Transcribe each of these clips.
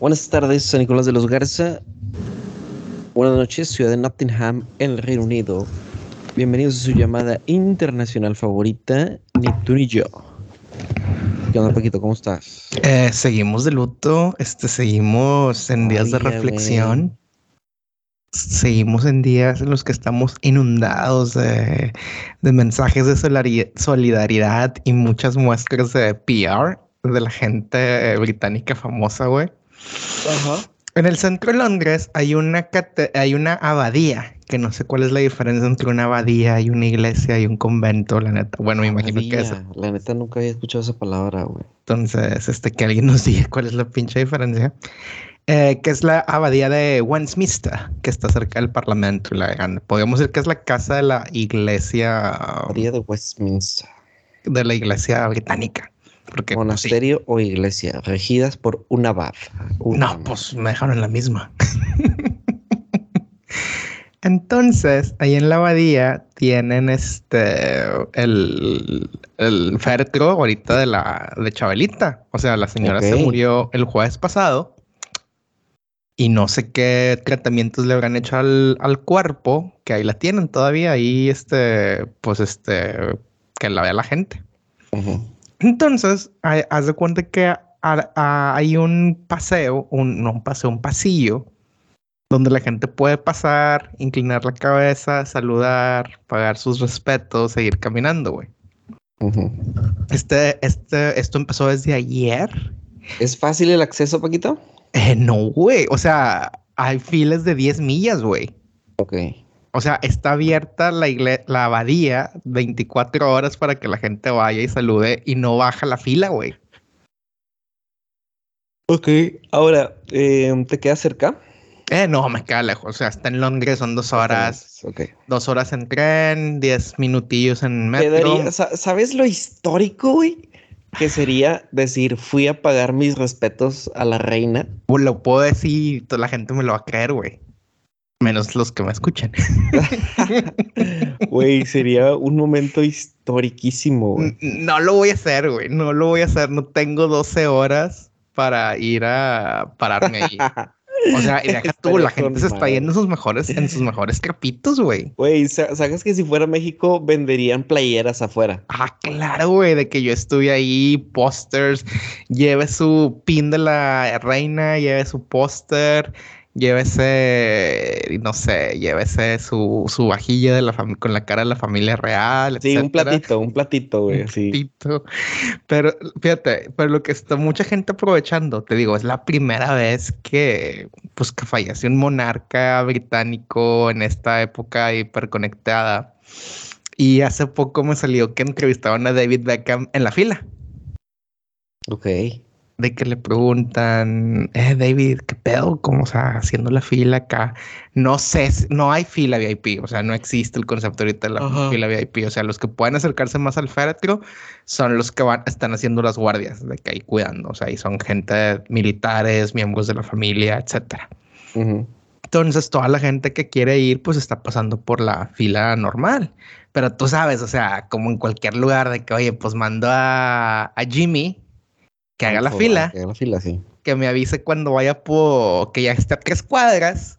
Buenas tardes, San Nicolás de los Garza. Buenas noches, ciudad de Nottingham, en el Reino Unido. Bienvenidos a su llamada internacional favorita, ni tú ni yo. ¿Qué onda, Paquito? ¿Cómo estás? Eh, seguimos de luto, este, seguimos en días de reflexión. Seguimos en días en los que estamos inundados de, de mensajes de solidaridad y muchas muestras de PR de la gente británica famosa, güey. Ajá. En el centro de Londres hay una, cate- hay una abadía, que no sé cuál es la diferencia entre una abadía y una iglesia y un convento, la neta. Bueno, me imagino que es. La neta nunca había escuchado esa palabra, güey. Entonces, este, que alguien nos diga cuál es la pinche diferencia. Eh, que es la abadía de Westminster, que está cerca del Parlamento. y La grande. Podríamos decir que es la casa de la iglesia, Abadía de Westminster. de la iglesia británica. Porque, pues, sí. Monasterio o iglesia, regidas por un abad. Un No, abad. pues me dejaron en la misma. Entonces, ahí en la abadía tienen este el, el féretro ahorita de la de Chabelita. O sea, la señora se murió el jueves pasado y no sé qué tratamientos le habrán hecho al, al cuerpo, que ahí la tienen todavía, ahí este, pues este, que la vea la gente. Entonces, hay- haz de cuenta que a- a- hay un paseo, un, no un paseo, un pasillo, donde la gente puede pasar, inclinar la cabeza, saludar, pagar sus respetos, seguir caminando, güey. Este, este, esto empezó desde ayer. ¿Es fácil el acceso, Paquito? Eh, no, güey. O sea, hay filas de 10 millas, güey. Ok. O sea, está abierta la, la abadía 24 horas para que la gente vaya y salude y no baja la fila, güey. Ok. Ahora, eh, ¿te queda cerca? Eh, no, me queda lejos. O sea, está en Londres, son dos horas. Ok. Dos horas en tren, diez minutillos en metro. ¿Sabes lo histórico, güey? Que sería decir, fui a pagar mis respetos a la reina. Pues, Lo puedo decir toda la gente me lo va a creer, güey. Menos los que me escuchen. Güey, sería un momento historiquísimo, No lo voy a hacer, güey. No lo voy a hacer. No tengo 12 horas para ir a pararme ahí. O sea, y deja tú, Estaría la gente se está yendo en sus mejores, en sus mejores trapitos, güey. Güey, sa- ¿sabes que si fuera México venderían playeras afuera? Ah, claro, güey, de que yo estuve ahí, pósters, lleve su pin de la reina, lleve su póster, llévese, no sé, llévese su, su vajilla de la con la cara de la familia real, Sí, un platito, un platito, güey, Un sí. platito. Pero fíjate, pero lo que está mucha gente aprovechando, te digo, es la primera vez que, pues, que fallece un monarca británico en esta época hiperconectada. Y hace poco me salió que entrevistaban a David Beckham en la fila. Ok. De que le preguntan, eh, David, ¿qué pedo? Como, o sea, haciendo la fila acá. No sé, no hay fila VIP, o sea, no existe el concepto ahorita de la Ajá. fila VIP. O sea, los que pueden acercarse más al féretro son los que van, están haciendo las guardias, de que ahí cuidando. O sea, y son gente militares, miembros de la familia, etcétera. Ujú. Entonces, toda la gente que quiere ir, pues está pasando por la fila normal. Pero tú sabes, o sea, como en cualquier lugar, de que, oye, pues mando a, a Jimmy que haga la fila Que haga la fila, sí. que me avise cuando vaya por que ya esté a tres cuadras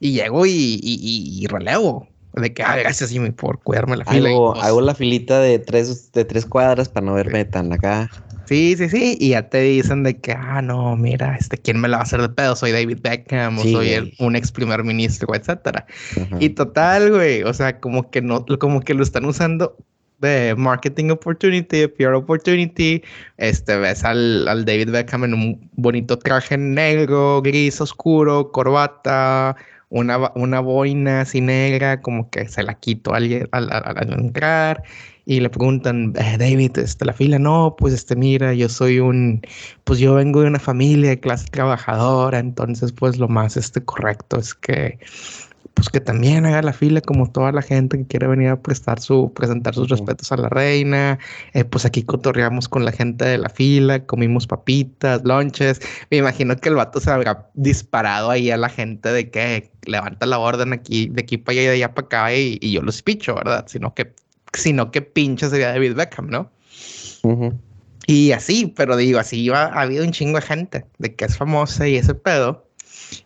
y llego y, y, y- y relevo. De que, ah, gracias Jimmy por cuidarme la fila. Hago, pues, hago la filita de tres, de tres cuadras para no verme tan acá. Sí, sí, sí. Y ya te dicen de que, ah, no, mira, este, ¿quién me la va a hacer de pedo? Soy David Beckham o Sí, soy el- un ex primer ministro, etcétera. Ajá. Y total, güey, o sea, como que no, como que lo están usando de marketing opportunity, de PR opportunity. Este, ves al, al David Beckham en un bonito traje negro, gris oscuro, corbata, una, una boina así negra, como que se la quito al, al, al- al entrar. Y le preguntan, "Eh, David, este, la fila, no, pues este, mira, yo soy un, pues yo vengo de una familia de clase trabajadora, entonces pues lo más este correcto es que pues que también haga la fila como toda la gente que quiere venir a prestar su, presentar sus respetos a la reina. Eh, pues aquí cotorreamos con la gente de la fila, comimos papitas, lonches. Me imagino que el vato se habrá disparado ahí a la gente de que levanta la orden aquí, de aquí para allá y de allá para acá y, y yo los picho, ¿verdad? Sino que, sino que pinche sería David Beckham, ¿no? Ujú. Y así, pero digo, así ha habido un chingo de gente de que es famosa y ese pedo.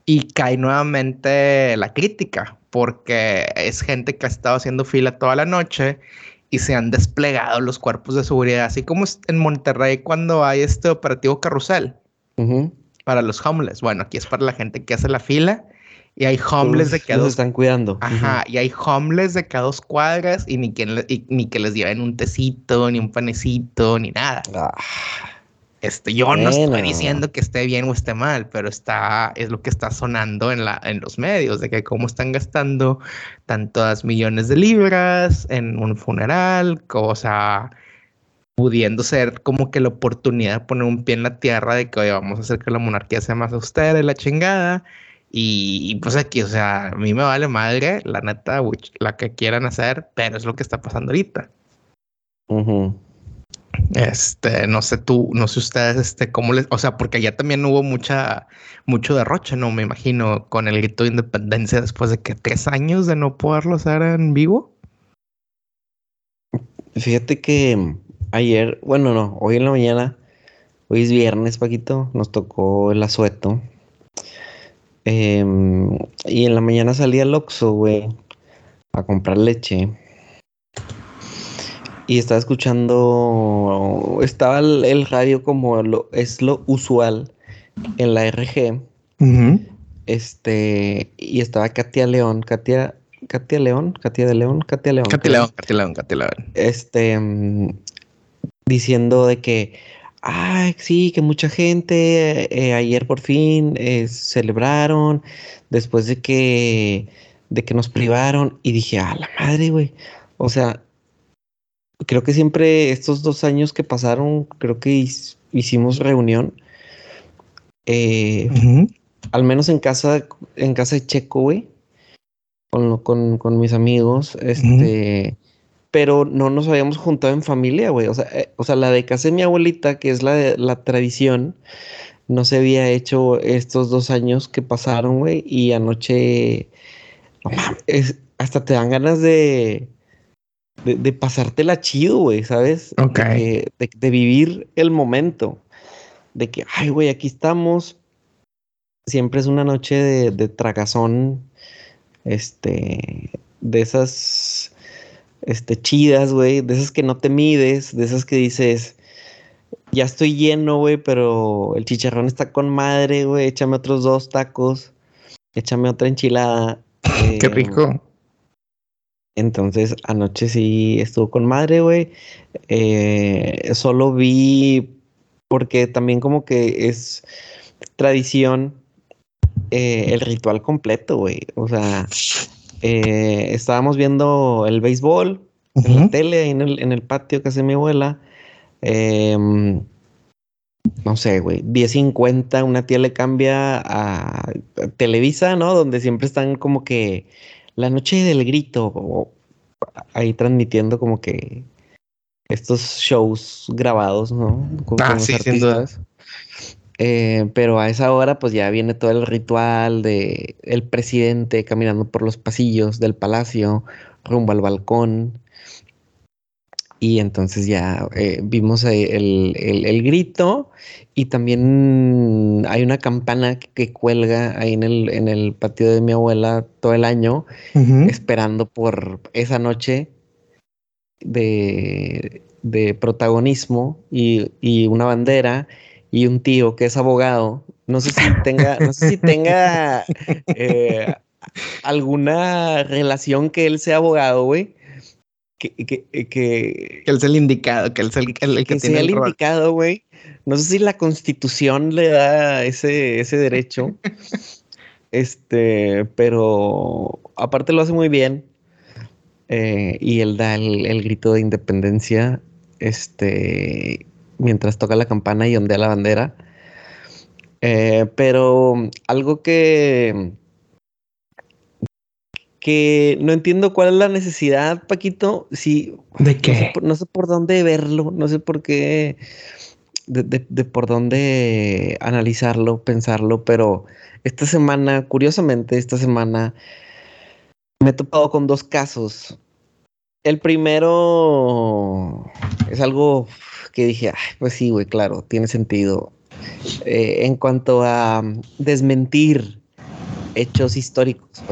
Y cae nuevamente la crítica, porque es gente que ha estado haciendo fila toda la noche y se han desplegado los cuerpos de seguridad, así como en Monterrey cuando hay este operativo carrusel para los homeless. Bueno, aquí es para la gente que hace la fila y hay homeless de que dos... están cuidando. Ajá, y hay homeless de cada dos cuadras y ni, ni que les lleven un tecito, ni un panecito, ni nada. Ah. Este, yo no estoy diciendo que esté bien o esté mal, pero está, es lo que está sonando en, la, en los medios, de que cómo están gastando tantas millones de libras en un funeral, cosa pudiendo ser como que la oportunidad de poner un pie en la tierra de que, oye, vamos a hacer que la monarquía sea más austera y la chingada. Y, pues aquí, o sea, a mí me vale madre, la neta, la que quieran hacer, pero es lo que está pasando ahorita. Este, no sé tú, no sé ustedes, este, cómo les, o sea, porque allá también hubo mucha, mucho derroche, ¿no? Me imagino, con el grito de independencia después de que tres años de no poderlo hacer en vivo. Fíjate que ayer, bueno, no, hoy en la mañana, hoy es viernes, Paquito, nos tocó el asueto. Em, y en la mañana salí al Oxxo, güey, a comprar leche y estaba escuchando, estaba el, radio como lo, es lo usual en la RG. Este, y estaba Katia León, Katia, Katia León, Katia de León, Katia León. Katia León, Katia León, Katia León. Este, mm, diciendo de que, ay, sí, que mucha gente eh, ayer por fin eh, celebraron después de que, de que nos privaron. Y dije, a la madre, güey. O sea, creo que siempre estos dos años que pasaron, creo que hicimos reunión. Eh, al menos en casa, en casa de Checo, güey. Con, con, mis amigos. Este. Pero no nos habíamos juntado en familia, güey. O sea, eh, o sea, la de casa de mi abuelita, que es la de la tradición, no se había hecho estos dos años que pasaron, güey. Y anoche. hasta te dan ganas de de, de pasártela chido, güey, ¿sabes? Ok. De, vivir el momento. De que, ay, güey, aquí estamos. Siempre es una noche de, de tragazón. Este. De esas. Este, chidas, güey. De esas que no te mides. De esas que dices. Ya estoy lleno, güey, pero el chicharrón está con madre, güey. Échame otros dos tacos. Échame otra enchilada. Qué rico. Entonces, anoche sí estuvo con madre, güey. Eh, solo vi, porque también como que es tradición eh, el ritual completo, güey. O sea, eh, estábamos viendo el béisbol en la tele, en el, en el patio que hace mi abuela. Em, no sé, güey, 10.50, una tía le cambia a Televisa, ¿no? Donde siempre están como que la noche del grito, ahí transmitiendo como que estos shows grabados, ¿no? ah, sí, sin duda. Eh, pero a esa hora, pues ya viene todo el ritual de el presidente caminando por los pasillos del palacio, rumbo al balcón. Y entonces ya eh, vimos el, el, grito y también hay una campana que, cuelga ahí en el, en el patio de mi abuela todo el año, esperando por esa noche de, de protagonismo y, y, una bandera y un tío que es abogado. No sé si tenga, no sé si tenga eh, alguna relación que él sea abogado, güey que, que, que, que él es el indicado, que él es el, el, que, tiene el, indicado, güey. No sé si la constitución le da ese, ese derecho. este, pero aparte lo hace muy bien. Eh, y él da el, grito de independencia. Este, mientras toca la campana y ondea la bandera. Eh, pero algo que que no entiendo cuál es la necesidad, Paquito. Si, ¿De qué? No sé, por, dónde verlo, no sé por qué, de, por dónde analizarlo, pensarlo, pero esta semana, curiosamente, esta semana me he topado con dos casos El primero es algo que dije, pues sí, güey, claro, tiene sentido. Eh, en cuanto a desmentir hechos históricos.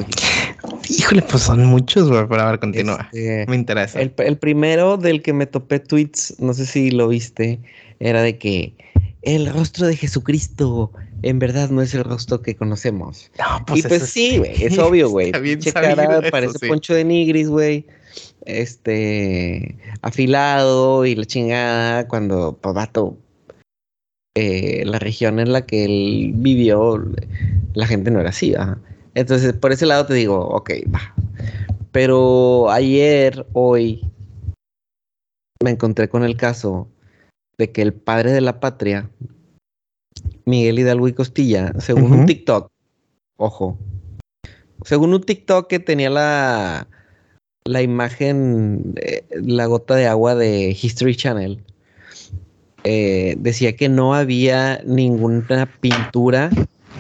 Híjole, pues son muchos, güey, pero a ver, continúa. Este, me interesa. El, el, primero del que me topé tweets, no sé si lo viste, era de que el rostro de Jesucristo en verdad no es el rostro que conocemos. No, pues y pues sí, güey, es obvio, güey. cara parece poncho de nigris, güey. Este, afilado y la chingada cuando, pues, vato, eh, la región en la que él vivió, la gente no era así, Entonces, por ese lado te digo, ok, va. Pero ayer, hoy, me encontré con el caso de que el padre de la patria, Miguel Hidalgo y Costilla, según un TikTok, ojo, según un TikTok que tenía la, la imagen, la gota de agua de History Channel, eh, decía que no había ninguna pintura,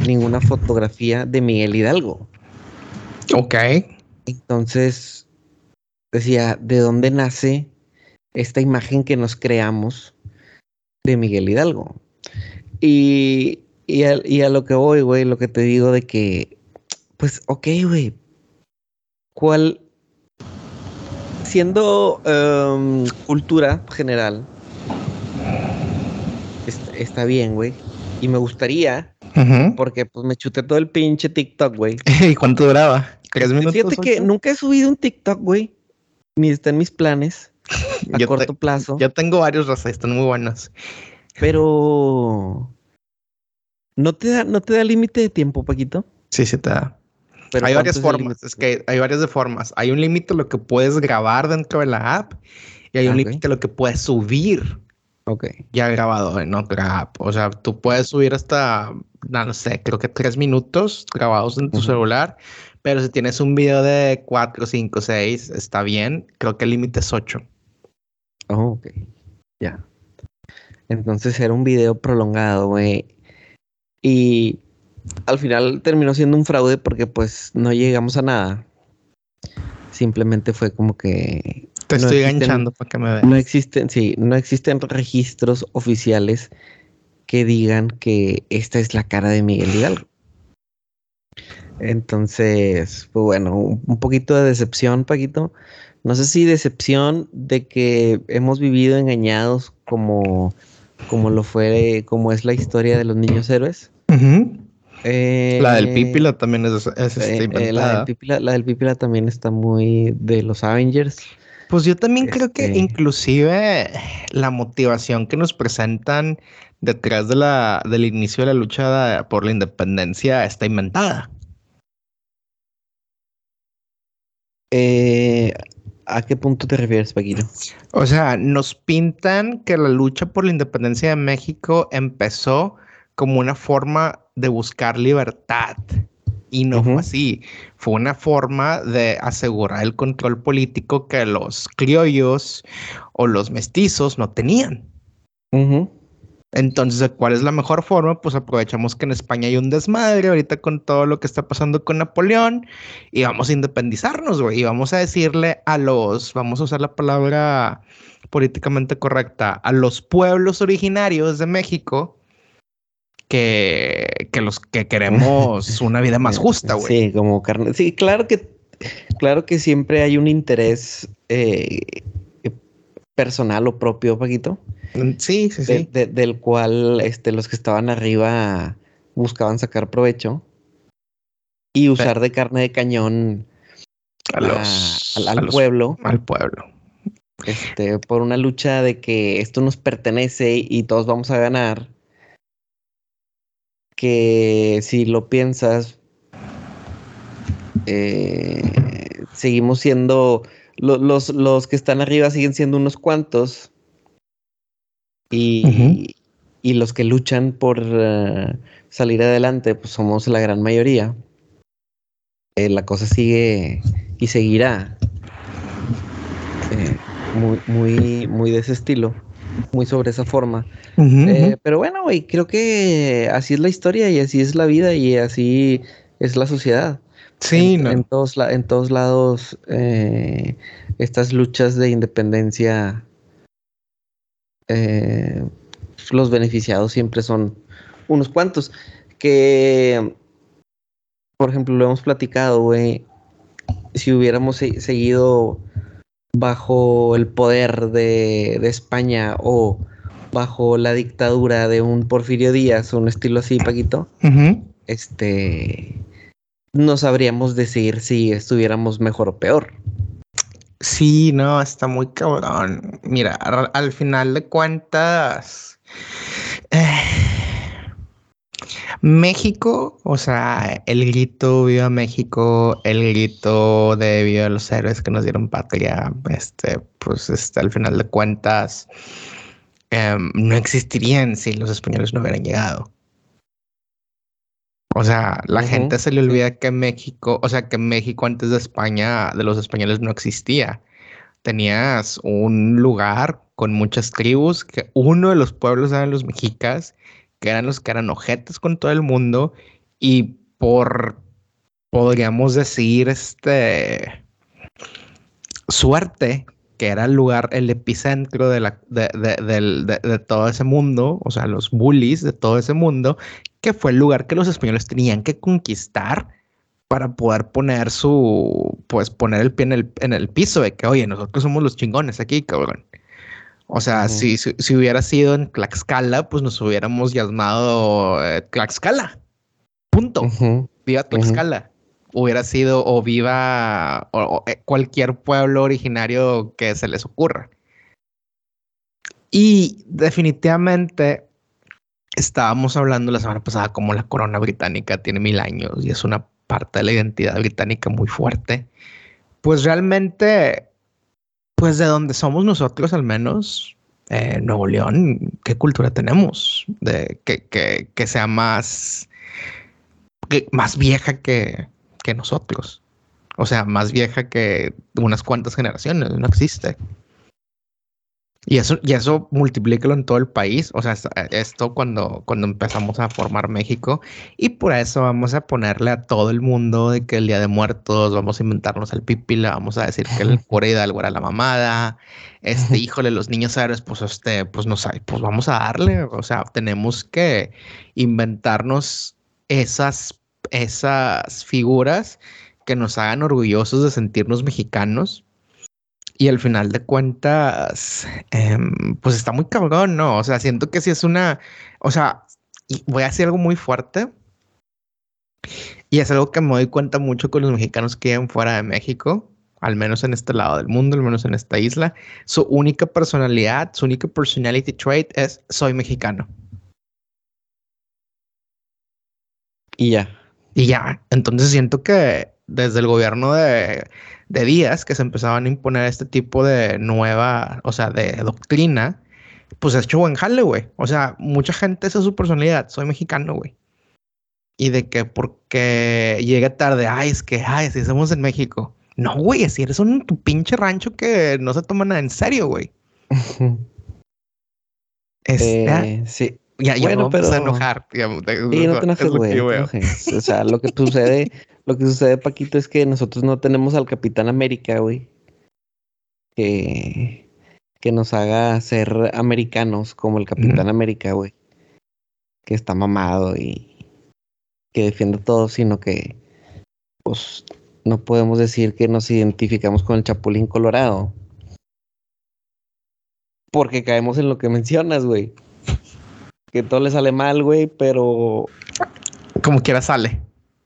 ninguna fotografía de Miguel Hidalgo. Ok. Entonces, decía, ¿de dónde nace esta imagen que nos creamos de Miguel Hidalgo. Y, y, a, lo que voy, güey, lo que te digo de que, pues, ok, güey, ¿cuál, siendo em, cultura general, está, bien, güey, y me gustaría, porque pues me chuté todo el pinche TikTok, güey. ¿Y cuánto duraba? ¿Tres minutos? Fíjate que nunca he subido un TikTok, güey, ni está en mis planes a corto plazo. Yo tengo varios razas, están muy buenos. Pero no te da, no te da límite de tiempo, Paquito. Sí, sí te da. Pero hay varias formas, es que hay varias de formas. Hay un límite lo que puedes grabar dentro de la app y hay un límite lo que puedes subir. Ok. Ya grabado en otra app. O sea, tú puedes subir hasta, no sé, creo que tres minutos grabados en tu celular, pero si tienes un video de cuatro, cinco, seis, está bien. Creo que el límite es ocho. Oh, ok. Ya. Entonces era un video prolongado, güey. Y al final terminó siendo un fraude porque pues no llegamos a nada. Simplemente fue como que... Te estoy enganchando para que me veas. No existen, sí, no existen registros oficiales que digan que esta es la cara de Miguel Hidalgo. Entonces, pues bueno, un poquito de decepción, Paquito. No sé si decepción de que hemos vivido engañados como, como lo fue, como es la historia de los niños héroes. Eh, la del Pípila también es, este, eh, eh, la, del Pípila, la del Pípila también está muy de los Avengers. Pues yo también creo que este inclusive la motivación que nos presentan detrás de la, del inicio de la lucha por la independencia está inventada. Eh, ¿A qué punto te refieres, Paquito? O sea, nos pintan que la lucha por la independencia de México empezó como una forma de buscar libertad. Y no fue así. Fue una forma de asegurar el control político que los criollos o los mestizos no tenían. Entonces, ¿cuál es la mejor forma? Pues aprovechamos que en España hay un desmadre ahorita con todo lo que está pasando con Napoleón y vamos a independizarnos, güey. Y vamos a decirle a los, vamos a usar la palabra políticamente correcta, a los pueblos originarios de México que, que los que queremos una vida más justa, güey. Sí, como carne. Sí, claro que, claro que siempre hay un interés eh, personal o propio, Paquito Mm, sí, sí, sí. del cual este, los que estaban arriba buscaban sacar provecho y usar de carne de cañón a los, al, pueblo. al pueblo. Este, por una lucha de que esto nos pertenece y todos vamos a ganar. Que si lo piensas, eh, seguimos siendo los, los que están arriba siguen siendo unos cuantos. Y, y los que luchan por uh, salir adelante, pues somos la gran mayoría. Eh, la cosa sigue y seguirá. Eh, muy, muy, muy de ese estilo, muy sobre esa forma. eh, pero bueno, güey, creo que así es la historia y así es la vida y así es la sociedad. Sí, en, no. en, todos, en todos lados eh, estas luchas de independencia, eh, los beneficiados siempre son unos cuantos. Que, por ejemplo, lo hemos platicado, güey. Si hubiéramos seguido bajo el poder de, España o bajo la dictadura de un Porfirio Díaz, un estilo así, Paquito, este, no sabríamos decir si estuviéramos mejor o peor. Sí, no, está muy cabrón. Mira, al, final de cuentas, eh, México, o sea, el grito Viva México, el grito de Viva los héroes que nos dieron patria, este, pues este, al final de cuentas, em, no existirían si los españoles no hubieran llegado. O sea, la gente se le olvida que México, o sea, que México antes de España, de los españoles no existía. Tenías un lugar con muchas tribus, que uno de los pueblos eran los mexicas, que eran los que eran ojetes con todo el mundo, y por, podríamos decir, este, suerte, que era el lugar, el epicentro de, la, de, de, todo ese mundo, o sea, los bullies de todo ese mundo, que fue el lugar que los españoles tenían que conquistar para poder poner su, pues poner el pie en el, en el piso de que, oye, nosotros somos los chingones aquí, cabrón. O sea, si, si, hubiera sido en Tlaxcala, pues nos hubiéramos llamado eh, Tlaxcala. Punto. Viva Tlaxcala. Hubiera sido o viva o, eh, cualquier pueblo originario que se les ocurra. Y definitivamente estábamos hablando la semana pasada como la corona británica tiene mil años y es una parte de la identidad británica muy fuerte. Pues realmente, pues de donde somos nosotros al menos, eh, Nuevo León, ¿qué cultura tenemos? De que, que, que sea más, más vieja que, que nosotros. O sea, más vieja que unas cuantas generaciones, no existe. Y eso, y eso multiplícalo en todo el país. O sea, esto cuando, cuando empezamos a formar México. Y por eso vamos a ponerle a todo el mundo de que el Día de Muertos, vamos a inventarnos el pipila, vamos a decir que el por Hidalgo era la mamada. Este, híjole, los niños héroes, pues este, pues no sé, pues vamos a darle. O sea, tenemos que inventarnos esas, esas figuras que nos hagan orgullosos de sentirnos mexicanos y al final de cuentas, em, pues está muy cabrón, ¿no? O sea, siento que si es una, o sea, voy a decir algo muy fuerte. Y es algo que me doy cuenta mucho con los mexicanos que viven fuera de México, al menos en este lado del mundo, al menos en esta isla. Su única personalidad, su única personality trait es soy mexicano. Y ya. Y ya. Entonces siento que desde el gobierno de de días que se empezaban a imponer este tipo de nueva, o sea, de doctrina, pues es hecho buen jale, güey. O sea, mucha gente esa es su personalidad. Soy mexicano, güey. Y de que porque llega tarde, ay, es que, ay, si somos en México. No, güey, si eres un tu pinche rancho que no se toma nada en serio, güey. eh, sí. Ya, ya bueno, pero... a enojar. y no te enojes, güey. O sea, lo que sucede lo que sucede, Paquito, es que nosotros no tenemos al Capitán América, güey. Que, que nos haga ser americanos como el Capitán América, güey. Que está mamado y que defiende todo, sino que, pues, no podemos decir que nos identificamos con el Chapulín Colorado. Porque caemos en lo que mencionas, güey. Que todo le sale mal, güey, pero. Como quiera sale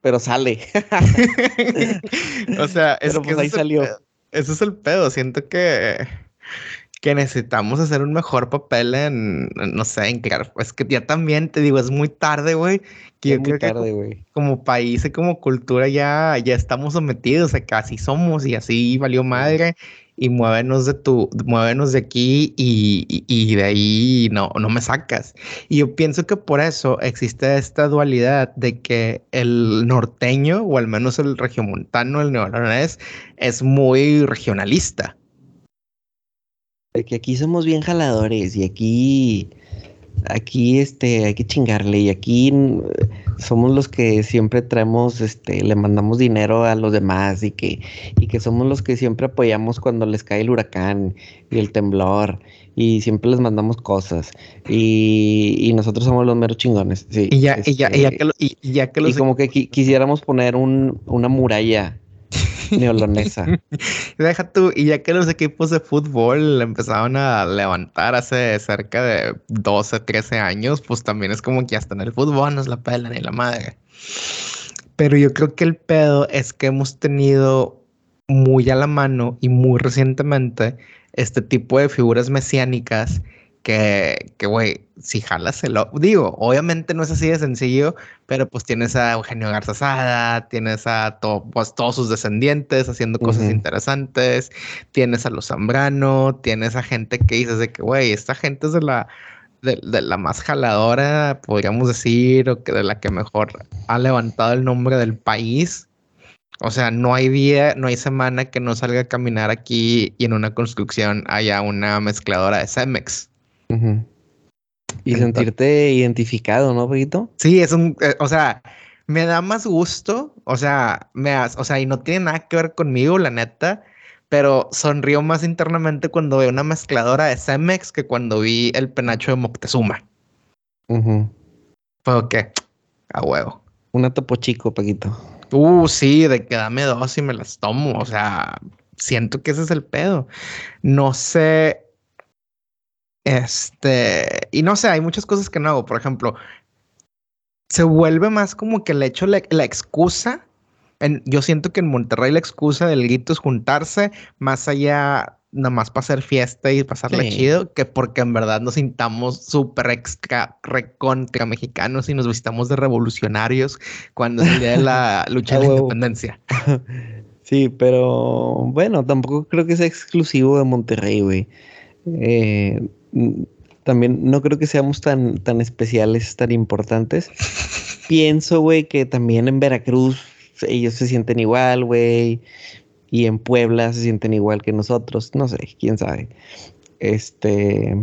pero sale. o sea, es que pues ahí salió. Ese es el pedo. Siento que, que necesitamos hacer un mejor papel en, no sé, en crear. Es que ya también te digo, es muy tarde, güey. Que muy tarde, güey. Como país y como cultura ya, ya estamos sometidos a casi somos y así valió madre y muévenos de tu, muévenos de aquí y, de ahí no, no me sacas. Y yo pienso que por eso existe esta dualidad de que el norteño, o al menos el regiomontano, el neolonés, es muy regionalista. De que aquí somos bien jaladores y aquí aquí este, hay que chingarle y aquí somos los que siempre traemos, este, le mandamos dinero a los demás y que, y que somos los que siempre apoyamos cuando les cae el huracán y el temblor y siempre les mandamos cosas y, nosotros somos los meros chingones. y, ya, y, ya, ya, que y, ya que los... y como que quisiéramos poner un, una muralla neolonesa. Deja tú, y ya que los equipos de fútbol empezaron a levantar hace cerca de 12, 13 años, pues también es como que hasta en el fútbol nos la pelan y la madre. Pero yo creo que el pedo es que hemos tenido muy a la mano y muy recientemente este tipo de figuras mesiánicas que, que, güey, si jalas el... Digo, obviamente no es así de sencillo, pero pues tienes a Eugenio Garzazada, tienes a pues, todos sus descendientes haciendo cosas interesantes, tienes a los Zambrano, tienes a gente que dices de que, güey, esta gente es de la, de, la más jaladora, podríamos decir, o que de la que mejor ha levantado el nombre del país. O sea, no hay día, no hay semana que no salga a caminar aquí y en una construcción haya una mezcladora de Cemex. Y sentirte identificado, ¿no, Peguito? Sí, es un, eh, o sea, me da más gusto, o sea, me o sea, y no tiene nada que ver conmigo, la neta, pero sonrió más internamente cuando vi una mezcladora de Cemex que cuando vi el penacho de Moctezuma. Fue que, a huevo. Una topo chico, Peguito. Uh, sí, de que dame dos y me las tomo, o sea, siento que ese es el pedo. No sé, este, y no sé, hay muchas cosas que no hago. Por ejemplo, se vuelve más como que el hecho, la, excusa. En, yo siento que en Monterrey la excusa del grito es juntarse más allá, nada más para hacer fiesta y pasarle chido, que porque en verdad nos sintamos súper extra recontra mexicanos y nos visitamos de revolucionarios cuando es el día de la lucha de la independencia. Sí, pero bueno, tampoco creo que sea exclusivo de Monterrey, güey. Eh, también no creo que seamos tan, tan especiales, tan importantes. Pienso, güey, que también en Veracruz ellos se sienten igual, güey. Y en Puebla se sienten igual que nosotros. No sé, quién sabe. Este.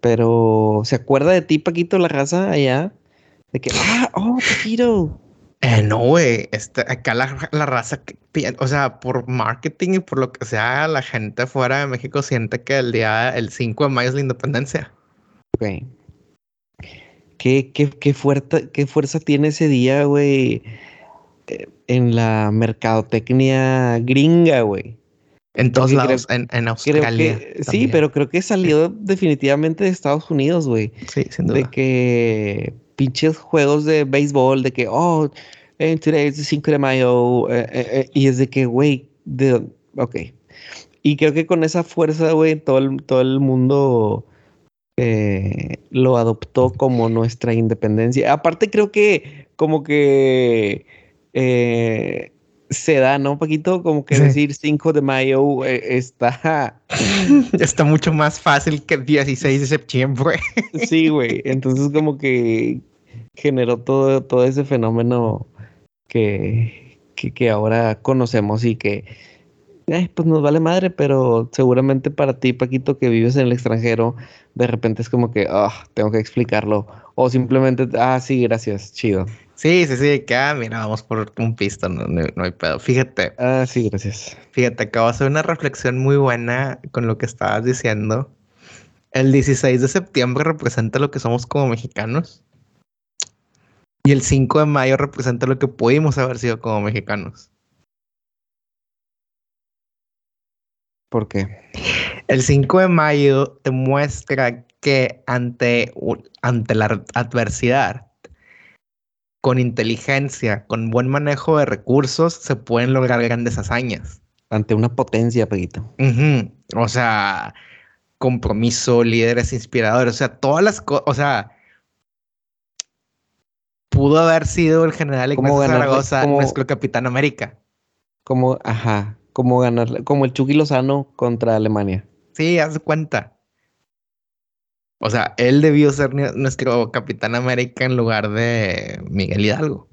Pero, ¿se acuerda de ti, Paquito, la raza allá? De que, ah, oh, Paquito. Eh, no, güey. Este, acá la, la raza, o sea, por marketing y por lo que sea, la gente fuera de México siente que el día, el 5 de mayo es la independencia. Ok. ¿Qué, qué, qué, fuerza, qué fuerza tiene ese día, güey? Eh, en la mercadotecnia gringa, güey. En todos lados, en, en, Australia. sí, pero creo que salió definitivamente de Estados Unidos, güey. Sí, sin duda. De que pinches juegos de béisbol, de que, oh, en today es 5 de mayo, eh, eh, eh, y es de que, güey, de, ok. Y creo que con esa fuerza, güey, todo el, todo el mundo lo adoptó como nuestra independencia. Aparte, creo que como que se da, ¿no? Un poquito como que decir 5 de mayo está... está mucho más fácil que el 16 de septiembre. sí, güey. Entonces como que generó todo, todo ese fenómeno que, que, ahora conocemos y que eh, pues nos vale madre, pero seguramente para ti, Paquito, que vives en el extranjero, de repente es como que, ah, tengo que explicarlo. O simplemente, ah, sí, gracias, chido. Sí, sí, sí, que, ah, mira, vamos por un pisto, no, no, hay pedo. Fíjate. Ah, sí, gracias. Fíjate, acabo de hacer una reflexión muy buena con lo que estabas diciendo. El 16 de septiembre representa lo que somos como mexicanos. Y el 5 de mayo representa lo que pudimos haber sido como mexicanos. ¿Por qué? El 5 de mayo te muestra que ante, ante la adversidad, con inteligencia, con buen manejo de recursos, se pueden lograr grandes hazañas. Ante una potencia, Peguito. O sea, compromiso, líderes inspiradores, o sea, todas las cosas, o sea, pudo haber sido el general Ignacio Zaragoza nuestro capitán América. Como, ajá, como ganar, como el Chucky Lozano contra Alemania. Sí, haz cuenta. O sea, él debió ser nuestro capitán América en lugar de Miguel Hidalgo.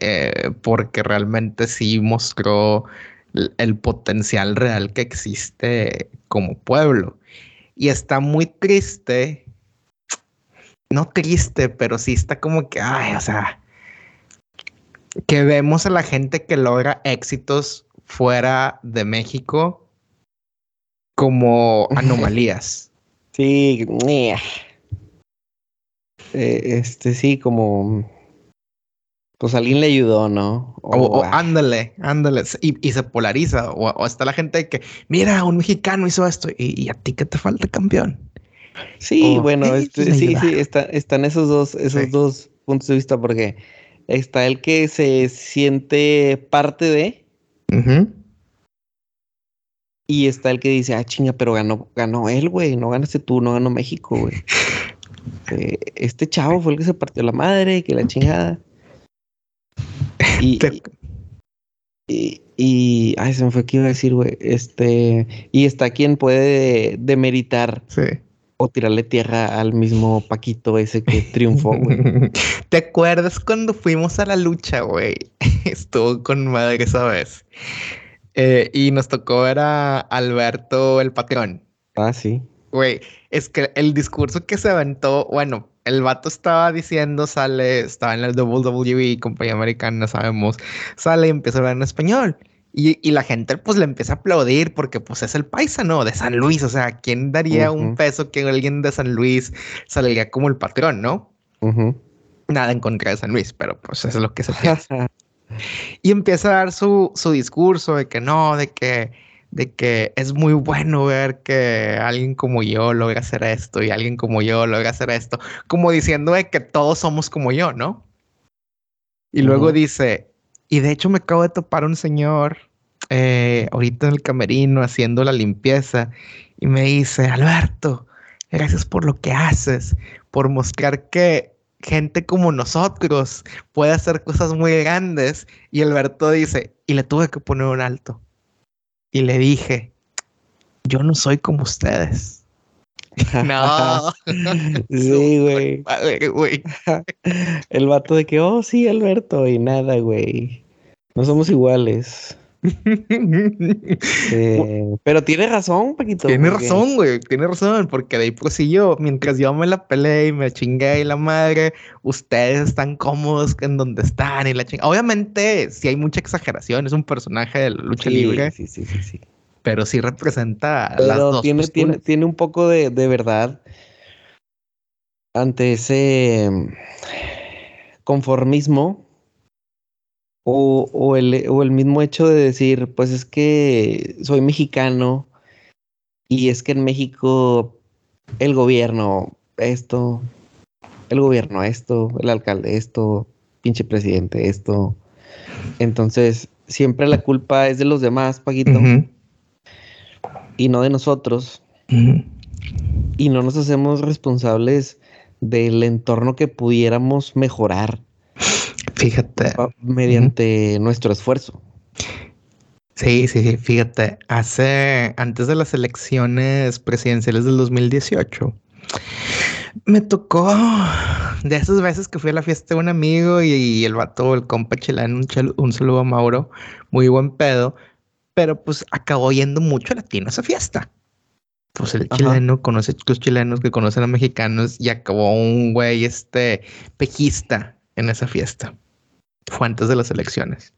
Eh, porque realmente sí mostró el potencial real que existe como pueblo. Y está muy triste. No triste, pero sí está como que, ay, o sea, que vemos a la gente que logra éxitos fuera de México como anomalías. Sí, eh, este sí, como pues alguien le ayudó, ¿no? O, ah. ándale, ándale. Y, se polariza. O, está la gente que, mira, un mexicano hizo esto y, a ti que te falta campeón. Sí, bueno, este, sí, sí, está, están esos dos, esos dos puntos de vista porque está el que se siente parte de. Y está el que dice, ah, chinga, pero ganó, ganó él, güey. No ganaste tú, no ganó México, güey. Eh, este chavo fue el que se partió la madre, que la chingada. Y, y, y, ay, se me fue que iba a decir, güey. Este, y está quien puede demeritar. Sí. O tirarle tierra al mismo Paquito ese que triunfó, güey. ¿Te acuerdas cuando fuimos a la lucha, güey? Estuvo con madre esa vez. Eh, y nos tocó ver a Alberto el patrón. Ah, sí. Güey, es que el discurso que se aventó, bueno, el vato estaba diciendo, sale, estaba en el WWE, compañía americana, sabemos, sale y empieza a hablar en español. Y, la gente pues le empieza a aplaudir porque pues es el paisano de San Luis. O sea, ¿quién daría un peso que alguien de San Luis saliera como el patrón, no? Nada en contra de San Luis, pero pues eso es lo que se piensa. y empieza a dar su, su discurso de que no, de que de que es muy bueno ver que alguien como yo logra hacer esto y alguien como yo logra hacer esto, como diciendo de que todos somos como yo, ¿no? Y luego dice, y de hecho me acabo de topar un señor eh, ahorita en el camerino haciendo la limpieza y me dice, Alberto, gracias por lo que haces, por mostrar que gente como nosotros puede hacer cosas muy grandes. Y Alberto dice, y le tuve que poner un alto y le dije, yo no soy como ustedes. no. sí, güey. El vato de que, oh, sí, Alberto, y nada, güey. No somos iguales. Eh, pero tiene razón, Paquito. Tiene razón, güey. Tiene razón, porque de ahí pues sí yo, mientras yo me la peleé y me chingué y la madre, ustedes están cómodos en donde están y la chingada. Obviamente, sí hay mucha exageración, es un personaje de lucha libre. Sí, sí, sí, sí. Pero sí representa las dos tiene, tiene, tiene, un poco de, de verdad ante ese conformismo o, el, mismo hecho de decir, pues es que soy mexicano y es que en México el gobierno esto, el gobierno esto, el alcalde esto, pinche presidente esto. Entonces, siempre la culpa es de los demás, Paquito, y no de nosotros. Y no nos hacemos responsables del entorno que pudiéramos mejorar. Fíjate. Mediante nuestro esfuerzo. Sí, sí, sí. Fíjate, hace antes de las elecciones presidenciales del 2018, me tocó de esas veces que fui a la fiesta de un amigo y, el vato, el compa chileno, un, un, saludo a Mauro, muy buen pedo, pero pues acabó yendo mucho latino a esa fiesta. Pues el chileno conoce los chilenos que conocen a mexicanos y acabó un güey este pejista en esa fiesta fue antes de las elecciones.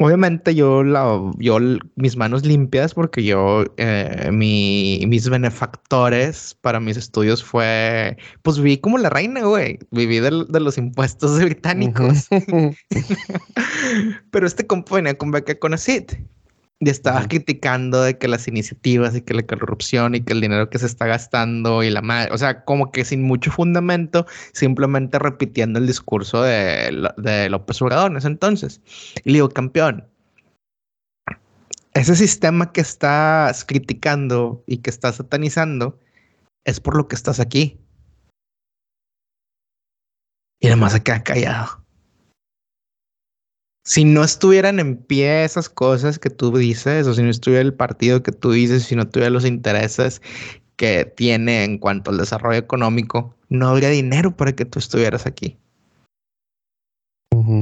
Obviamente yo, la, yo mis manos limpias porque yo, eh, mis benefactores para mis estudios fue, pues viví como la reina, güey. Viví de, los impuestos británicos. Pero este compa venía con beca con ACID. Y estaba criticando de que las iniciativas y que la corrupción y que el dinero que se está gastando y la madre, o sea, como que sin mucho fundamento, simplemente repitiendo el discurso de, de López Obrador en ese entonces. Y le digo, campeón, ese sistema que estás criticando y que estás satanizando es por lo que estás aquí. Y además se queda callado si no estuvieran en pie esas cosas que tú dices, o si no estuviera el partido que tú dices, si no tuviera los intereses que tiene en cuanto al desarrollo económico, no habría dinero para que tú estuvieras aquí.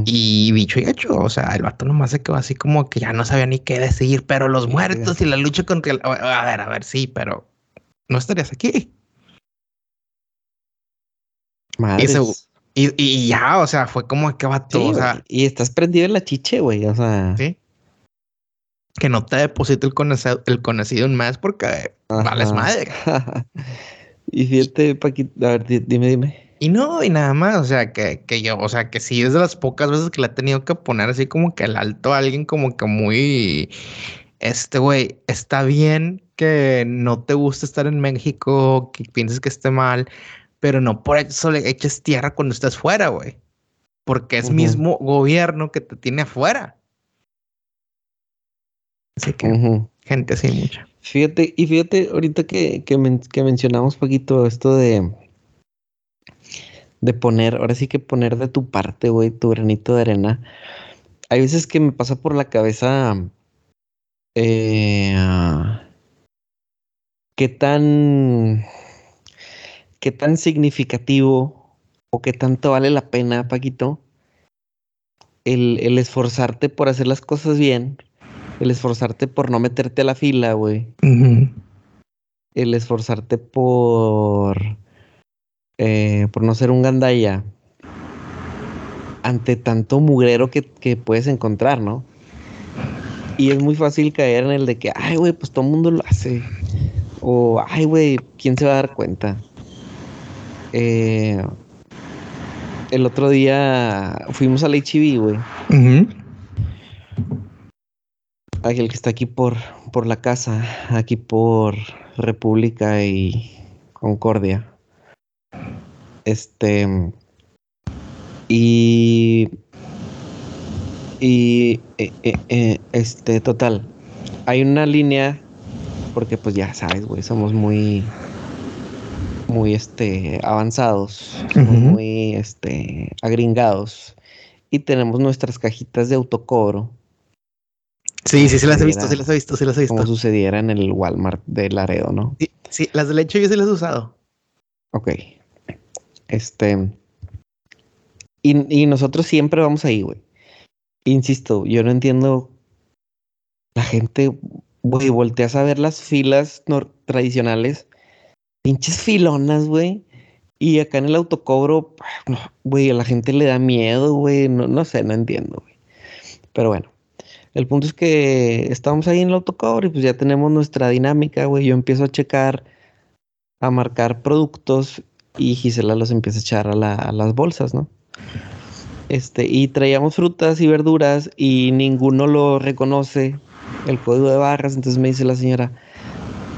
Y dicho y hecho, o sea, el vato nomás se quedó así como que ya no sabía ni qué decir, pero los muertos y la lucha contra el... A ver, a ver, sí, pero no estarías aquí. Madre. Y, y, ya, o sea, fue como que va todo. o sea, y estás prendido en la chiche, güey. O sea. Sí. Que no te deposite el conocido, el conocido en más porque vales madre. y fíjate, Paquito, a ver, dime, dime. Y no, y nada más, o sea, que, que yo, o sea, que sí es de las pocas veces que le he tenido que poner así como que al alto a alguien como que muy, este güey, está bien que no te guste estar en México, que pienses que esté mal, pero no por eso le eches tierra cuando estés fuera, güey. Porque es mismo gobierno que te tiene afuera. Así que, gente así mucha. Fíjate, y fíjate, ahorita que, que, que mencionamos poquito esto de de poner, ahora sí que poner de tu parte, güey, tu granito de arena. Hay veces que me pasa por la cabeza eh, qué tan qué tan significativo o qué tanto vale la pena, Paquito, el, el esforzarte por hacer las cosas bien, el esforzarte por no meterte a la fila, güey. El esforzarte por eh, por no ser un gandaya, ante tanto mugrero que, puedes encontrar, ¿no? Y es muy fácil caer en el de que, ay, güey, pues todo el mundo lo hace. O, ay, güey, ¿quién se va a dar cuenta? Eh, el otro día fuimos al HB, güey. Aquel que está aquí por, por la casa, aquí por República y Concordia. Este. Y. Y. Eh, eh, este, total. Hay una línea. Porque, pues ya sabes, güey, somos muy. Muy, este, avanzados. muy, este, agringados. Y tenemos nuestras cajitas de autocobro. Sí, sí, sí las he visto, sí las he visto, sí las he visto. Como sucediera en el Walmart de Laredo, ¿no? Sí, sí, las de leche yo sí las he usado. Ok. Este. Y, nosotros siempre vamos ahí, güey. Insisto, yo no entiendo. La gente, güey, volteas a ver las filas tradicionales. Pinches filonas, güey. Y acá en el autocobro, güey, a la gente le da miedo, güey. No, no sé, no entiendo, güey. Pero bueno, el punto es que estamos ahí en el autocobro y pues ya tenemos nuestra dinámica, güey. Yo empiezo a checar, a marcar productos y Gisela los empieza a echar a, las bolsas, ¿no? Este, y traíamos frutas y verduras y ninguno lo reconoce el código de barras, entonces me dice la señora,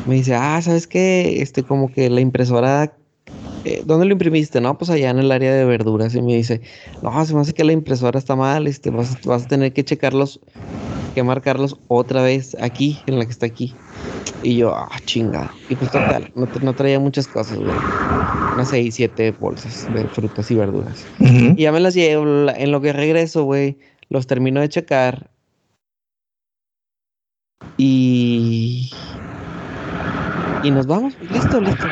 me dice, ah, ¿sabes qué? Este, como que la impresora, eh, ¿dónde lo imprimiste? No, pues allá en el área de verduras. Y me dice, no, se me hace que la impresora está mal, este, vas, vas a tener que checarlos, que marcarlos otra vez aquí, en la que está aquí. Y yo, ah, chinga. Y pues total, no, traía muchas cosas, güey. Unas seis, siete bolsas de frutas y verduras. Y ya me las llevo. En lo que regreso, güey, los termino de checar. Y. Y nos vamos, listo, listo.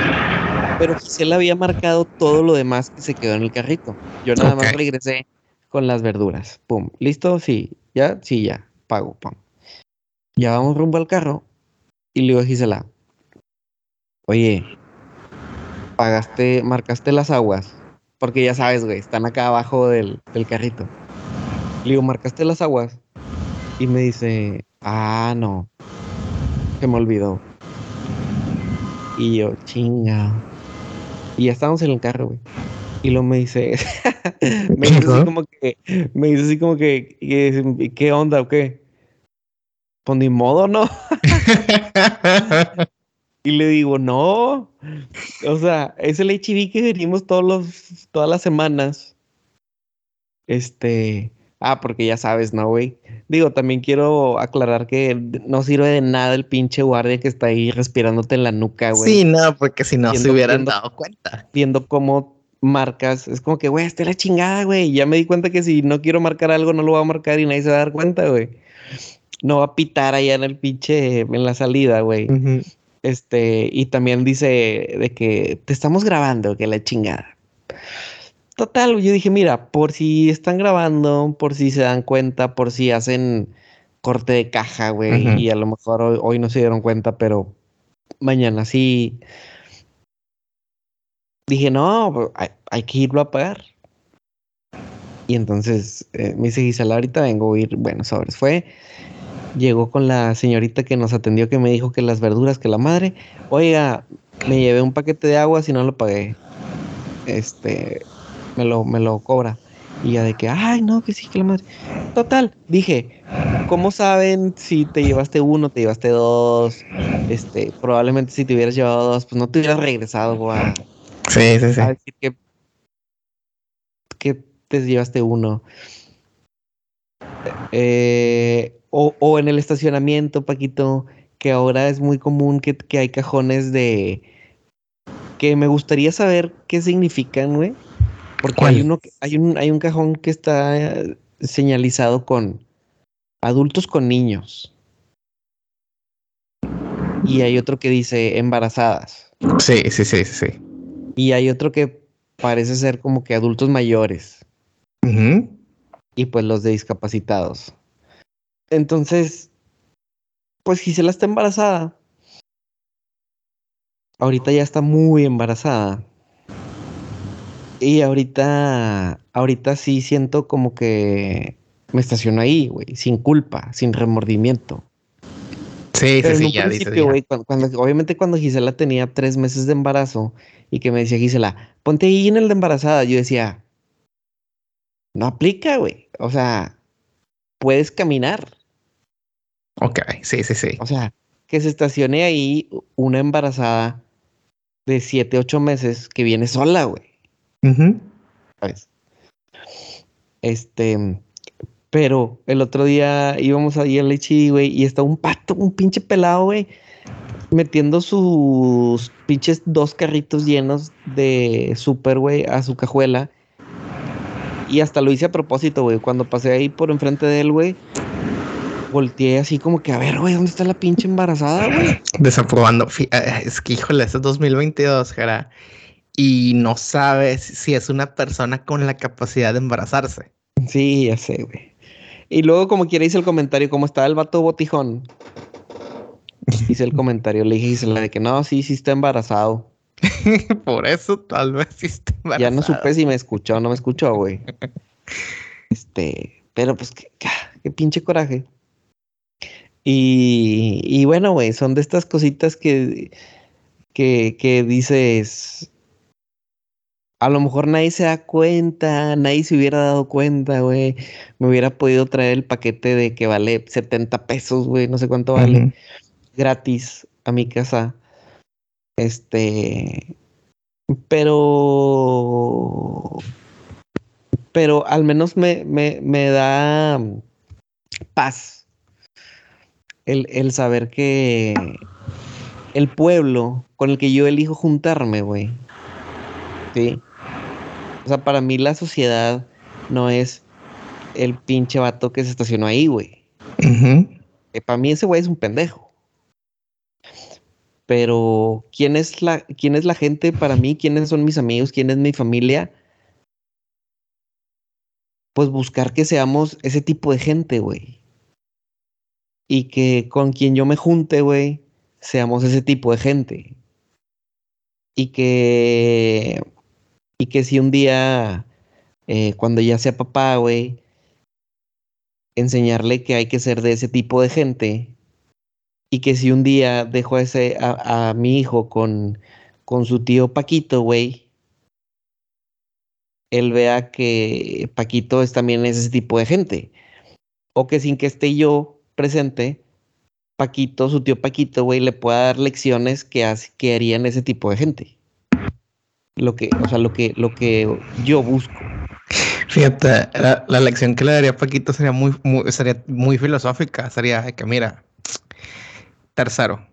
Pero Gisela había marcado todo lo demás que se quedó en el carrito. Yo nada más regresé con las verduras. Pum. ¿Listo? Sí. ¿Ya? Sí, ya. Pago. Pum. Ya vamos rumbo al carro y le digo a Gisela, oye, pagaste, marcaste las aguas, porque ya sabes, güey, están acá abajo del, carrito. Le digo, marcaste las aguas. Y me dice, ah, no, se me olvidó. Y yo, chinga. Y ya estábamos en el carro, güey. Y luego me dice, me dice así como que, me dice así como que, ¿qué onda o qué? Pues ni modo, ¿no? y le digo, no. O sea, es el HIV que venimos todos los, todas las semanas. Este. Ah, porque ya sabes, ¿no, güey? Digo, también quiero aclarar que no sirve de nada el pinche guardia que está ahí respirándote en la nuca, güey. Sí, no, porque si no se hubieran dado cuenta. Viendo cómo marcas, es como que, güey, esté la chingada, güey. Ya me di cuenta que si no quiero marcar algo, no lo voy a marcar y nadie se va a dar cuenta, güey no va a pitar allá en el pinche, en la salida, güey. Este, y también dice de que te estamos grabando, que la chingada. Total, yo dije, mira, por si están grabando, por si se dan cuenta, por si hacen corte de caja, güey, y a lo mejor hoy, no se dieron cuenta, pero mañana sí dije, no, pues, hay, hay que irlo a pagar. Y entonces eh, me dice Gisela, ahorita vengo a ir, bueno, sobres, fue, llegó con la señorita que nos atendió que me dijo que las verduras, que la madre, oiga, me llevé un paquete de agua si no lo pagué. Este, me lo, me lo cobra. Y ya de que, ay, no, que sí, que la madre. Total, dije, ¿cómo saben si te llevaste uno, te llevaste dos? Este, probablemente si te hubieras llevado dos, pues no te hubieras regresado a, Sí, sí, sí. a decir que, que te llevaste uno. Eh, o, o en el estacionamiento, Paquito, que ahora es muy común que, que hay cajones de... que me gustaría saber qué significan, güey. Porque ¿Cuál? hay uno, hay un, hay un cajón que está eh, señalizado con adultos con niños. Y hay otro que dice embarazadas. Sí, sí, sí, sí, sí. Y hay otro que parece ser como que adultos mayores. Y pues los de discapacitados. Entonces, pues Gisela está embarazada. Ahorita ya está muy embarazada. Y ahorita, ahorita sí siento como que me estaciono ahí, güey, sin culpa, sin remordimiento. Sí, Pero sí, sí, ya cuando, cuando- obviamente cuando Gisela tenía tres meses de embarazo y que me decía Gisela, ponte ahí en el de embarazada, yo decía, no aplica, güey. O sea, puedes caminar. Ok, sí, sí, sí. O sea, que se estacione ahí una embarazada de siete, ocho meses que viene sola, güey. Ujú. ¿Sabes? Este, pero el otro día íbamos ahí al güey, y está un pato, un pinche pelado, güey, metiendo sus pinches dos carritos llenos de súper, güey, a su cajuela. Y hasta lo hice a propósito, güey. Cuando pasé ahí por enfrente de él, güey, volteé así como que, a ver, güey, ¿dónde está la pinche embarazada, güey? Desaprobando. Eh, Es que, híjole, este es 2022, Jara. Y no sabes si es una persona con la capacidad de embarazarse. Sí, ya sé, güey. Y luego, como quiera, hice el comentario, como estaba el vato botijón. Hice el comentario, le dije a Gisela de que no, sí, sí está embarazado. Por eso tal vez sí esté Ya no supe si me escuchó o no me escuchó, güey. Este, pero pues qué, qué- qué pinche coraje. Y, y bueno, güey, son de estas cositas que, que, que dices. A lo mejor nadie se da cuenta, nadie se hubiera dado cuenta, güey. Me hubiera podido traer el paquete de que vale 70 pesos, güey, no sé cuánto vale gratis a mi casa. Este. Pero. Pero al menos me, me, me da paz. El, el saber que el pueblo con el que yo elijo juntarme, güey. Sí. O sea, para mí la sociedad no es el pinche vato que se estacionó ahí, güey. Ujú. para mí ese güey es un pendejo. Pero ¿quién es la quién es la gente para mí? ¿Quiénes son mis amigos? ¿Quién es mi familia? Pues buscar que seamos ese tipo de gente, güey. Y que con quien yo me junte, güey, seamos ese tipo de gente. Y que y que si un día eh, cuando ya sea papá, güey, enseñarle que hay que ser de ese tipo de gente y que si un día dejo a, ese, a, a mi hijo con, con su tío Paquito, güey, él vea que Paquito es también ese tipo de gente. O que sin que esté yo presente, Paquito, su tío Paquito, güey, le pueda dar lecciones que, hace- que harían ese tipo de gente. Lo que, o sea, lo que, lo que yo busco. Fíjate, la, la lección que le daría a Paquito sería muy, muy, sería muy filosófica. Sería que, mira, tercero.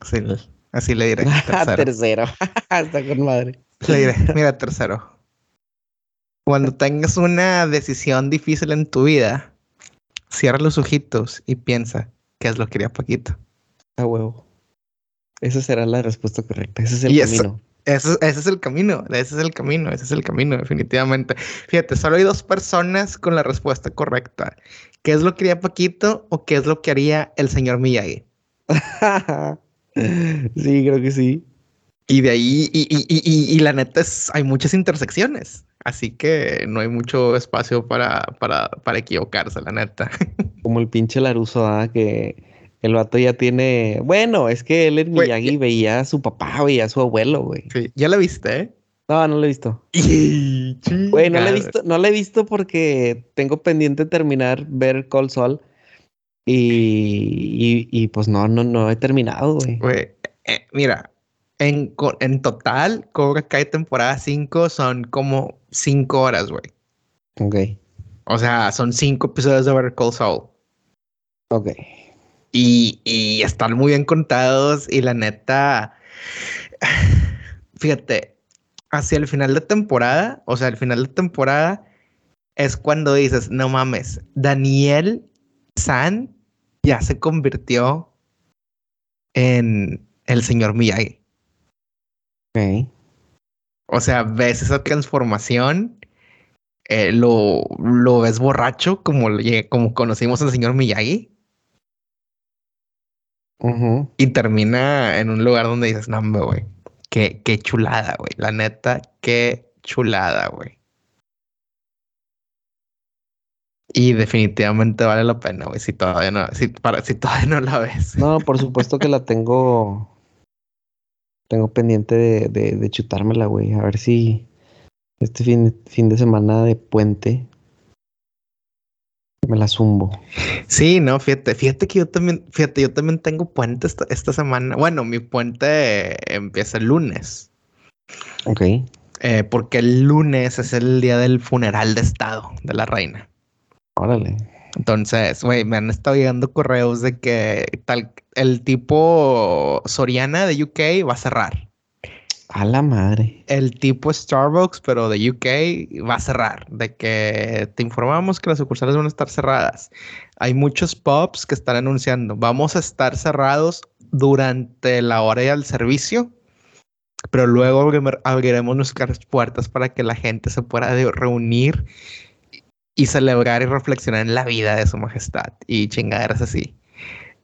Así, le- así le diré. Tercero. Tercero. Está con madre. Le diré, mira, tercero. Cuando tengas una decisión difícil en tu vida, cierra los ojitos y piensa qué es lo que quería Paquito. A huevo. Esa será la respuesta correcta. Ese es el Y camino. Ese, ese es el camino, ese es el camino, ese es el camino, definitivamente. Fíjate, solo hay dos personas con la respuesta correcta. ¿Qué es lo que haría Paquito o qué es lo que haría el señor Miyagi? Sí, creo que sí. Y de ahí, y, y, y, y la neta es, hay muchas intersecciones. Así que no hay mucho espacio para, para, para equivocarse, la neta. Como el pinche Laruso, ¿ah? que el vato ya tiene. Bueno, es que él en Miyagi veía a su papá, veía a su abuelo, güey. Sí, ¿Ya la viste? eh? No, no lo he visto. Güey, no lo he visto, no lo he visto porque tengo pendiente terminar ver Call Sol. Y, y, y, pues no, no, no he terminado, güey. Güey, eh, mira, en, en total, Cobra Kai temporada 5 son como 5 horas, güey. Ok, O sea, son 5 episodios de Better Call Saul. ok. Y, y están muy bien contados y la neta, fíjate, hacia el final de temporada, o sea, el final de temporada es cuando dices, no mames, Daniel San ya se convirtió en el señor Miyagi. Ok. O sea, ves esa transformación, eh, lo, lo ves borracho como, como conocimos al señor Miyagi. Y termina en un lugar donde dices, no, güey. Qué, qué chulada, güey. La neta, qué chulada, güey. Y definitivamente vale la pena, güey. Si todavía no, si, para, si todavía no la ves. No, por supuesto que la tengo. Tengo pendiente de, de, de chutármela, güey. A ver si este fin, fin de semana de puente me la zumbo. Sí, no, fíjate, fíjate que yo también, fíjate, yo también tengo puente esta, esta semana. Bueno, mi puente empieza el lunes. Ok. eh, porque el lunes es el día del funeral de estado de la reina. Órale. Entonces, güey, me han estado llegando correos de que tal el tipo Soriana de UK va a cerrar. A la madre. El tipo Starbucks, pero de UK, va a cerrar. De que te informamos que las sucursales van a estar cerradas. Hay muchos pubs que están anunciando, vamos a estar cerrados durante la hora del servicio, pero luego abri- abriremos nuestras puertas para que la gente se pueda reunir y celebrar y reflexionar en la vida de su majestad y chingaderas así.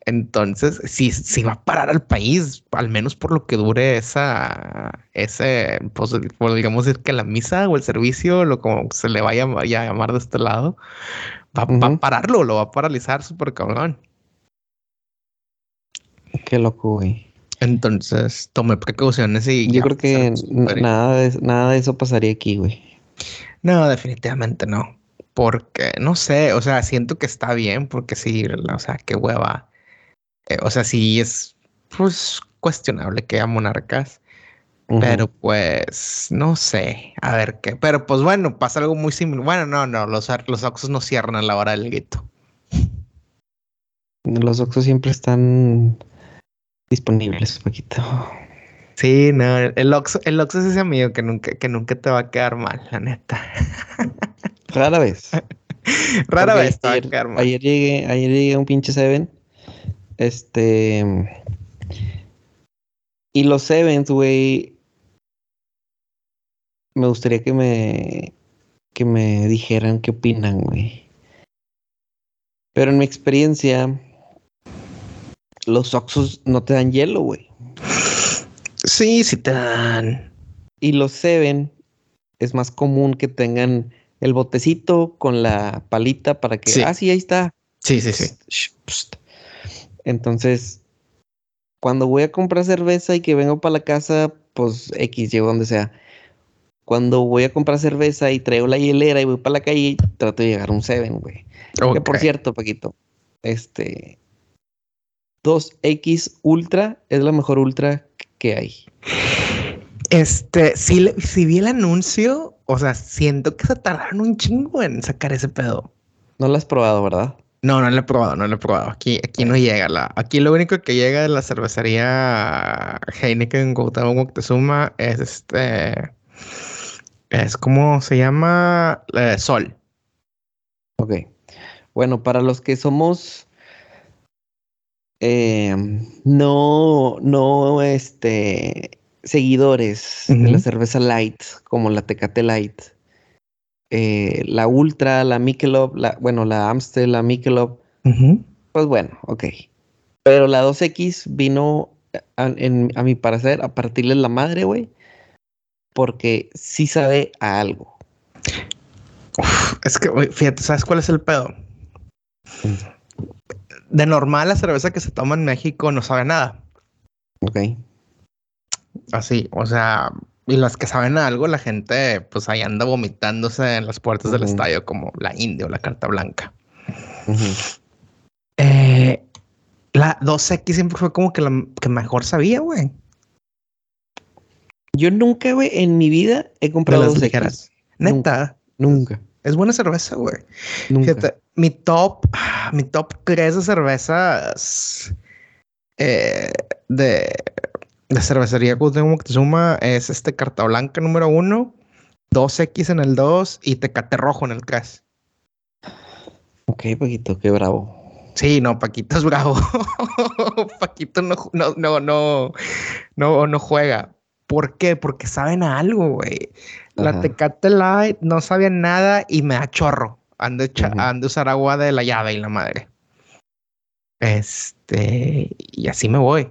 Entonces, si, si va a parar al país, al menos por lo que dure esa, ese, pues, digamos decir que la misa o el servicio, lo como se le vaya a llamar de este lado, va, va a pararlo, lo va a paralizar súper cabrón. Qué loco, güey. Entonces, tomé precauciones y Yo creo que nada de, nada de eso pasaría aquí, güey. No, definitivamente no. Porque, no sé, o sea, siento que está bien, porque sí, o sea, qué hueva. Eh, o sea, sí es, pues, cuestionable que haya monarcas, pero pues, no sé, a ver qué. Pero pues bueno, pasa algo muy similar. Bueno, no, no, los, los Oxxos no cierran a la hora del grito. Los Oxxos siempre están disponibles, Paquito. Sí, no, el Oxxo, el Oxxo es ese amigo que nunca, que nunca te va a quedar mal, la neta. Rara vez. Rara Porque vez te va a quedar mal. ayer llegué, ayer llegué a un pinche Seven. Este. Y los Sevens, güey. Me gustaría que me. Que me dijeran qué opinan, güey. Pero en mi experiencia. Los Oxxos no te dan hielo, güey. Sí, sí te dan. Y los Seven es más común que tengan el botecito con la palita para que. Sí. Ah, sí, ahí está. Sí, sí, sí. Entonces, cuando voy a comprar cerveza y que vengo para la casa, pues X, llego donde sea. Cuando voy a comprar cerveza y traigo la hielera y voy para la calle, trato de llegar a un Seven, güey. Que por cierto, Paquito, este 2X Ultra es la mejor Ultra que hay. Este, sí, le- sí vi el anuncio, o sea, siento que se tardaron un chingo en sacar ese pedo. No la has probado, ¿verdad? No, no lo he probado, no lo he probado. Aquí, aquí no llega la. Aquí lo único que llega de la cervecería Heineken Cuauhtémoc Moctezuma es este. Es como se llama Eh, Sol. Ok. Bueno, para los que somos eh, no, no, este, seguidores de la cerveza light, como la Tecate Light, eh, la Ultra, la Michelob, la, bueno, la Amstel, la Michelob, pues bueno, ok. Pero la 2X vino a, en- a mi parecer, a partirle la madre, güey. Porque sí sabe a algo. Es que, güey, fíjate, ¿sabes cuál es el pedo? De normal, la cerveza que se toma en México no sabe nada. Ok. Así, o sea, y las que saben algo, la gente, pues ahí anda vomitándose en las puertas del estadio, como la India o la Carta Blanca. Eh, la 2X siempre fue como que la que mejor sabía, güey. Yo nunca, güey, en mi vida he comprado las dos ligeras. X. Neta, Nunca. es buena cerveza, güey. Nunca. Fíjate, mi top, mi top 3 de cervezas eh, de, de cervecería Cuauhtémoc Moctezuma es este Carta Blanca número uno, 2X en el 2 y Tecate Rojo en el 3. Ok, Paquito, qué bravo. Sí, no, Paquito es bravo. Paquito no, no, no, no, no, no juega. ¿Por qué? Porque saben a algo, güey. La Ajá. Tecate Light no sabía nada y me da chorro. Han de, echa- Ujú. han de usar agua de la llave y la madre. Este, y así me voy.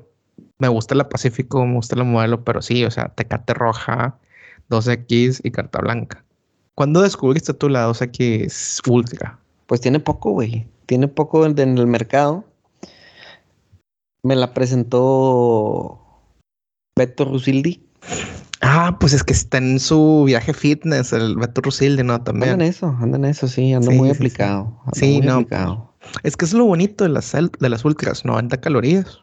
Me gusta la Pacífico, me gusta la modelo, pero sí, o sea, Tecate Roja, 2X y Carta Blanca. ¿Cuándo descubriste tú la 2X Ultra? Pues tiene poco, güey. Tiene poco en el mercado. Me la presentó Beto Rusildi. Ah, pues es que está en su viaje fitness, el Beto Rusilde, ¿no? También. eso, anda en eso, sí, anda Sí, muy sí, aplicado. anda Sí, muy no. aplicado. Es que es lo bonito de las, de las ultras, 90 calorías.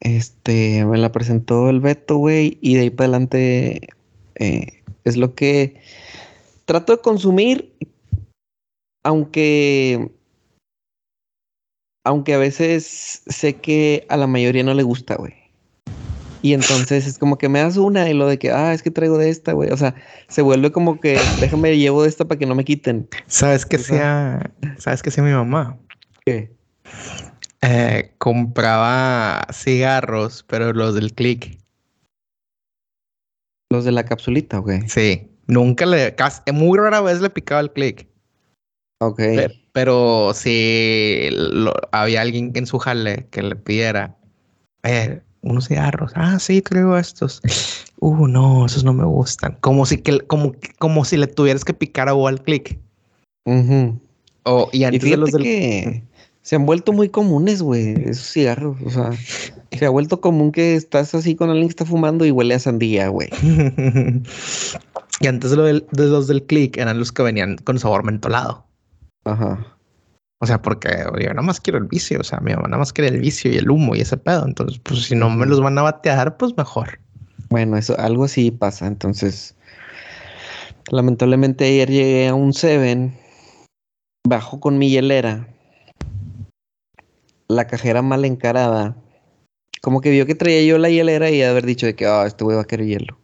Este, me la presentó el Beto, güey, y de ahí para adelante eh, es lo que trato de consumir, aunque, aunque a veces sé que a la mayoría no le gusta, güey. Y entonces es como que me das una y lo de que, ah, es que traigo de esta, güey. O sea, se vuelve como que déjame llevo de esta para que no me quiten. ¿Sabes qué O sea- hacía? ¿Sabes qué hacía mi mamá? ¿Qué? Eh, compraba cigarros, pero los del click. Los de la capsulita, güey. Sí. Nunca le, casi, muy rara vez le picaba el click. Ok. Pero, pero si lo- había alguien en su jale que le pidiera eh, unos cigarros. Ah, sí, traigo estos. Uh, no, esos no me gustan. Como si que, como, como si le tuvieras que picar agua al click. Ujú. O, y Y antes de los del. que se han vuelto muy comunes, güey, esos cigarros. O sea, se ha vuelto común que estás así con alguien que está fumando y huele a sandía, güey. y antes de, lo del- de los del click eran los que venían con sabor mentolado. Ajá. O sea, porque yo nada más quiero el vicio. O sea, mi mamá nada más quiere el vicio y el humo y ese pedo. Entonces, pues si no me los van a batear, pues mejor. Bueno, eso, algo así pasa. Entonces, lamentablemente ayer llegué a un Seven, bajo con mi hielera, la cajera mal encarada, como que vio que traía yo la hielera y haber dicho de que, ah, este güey va a querer hielo.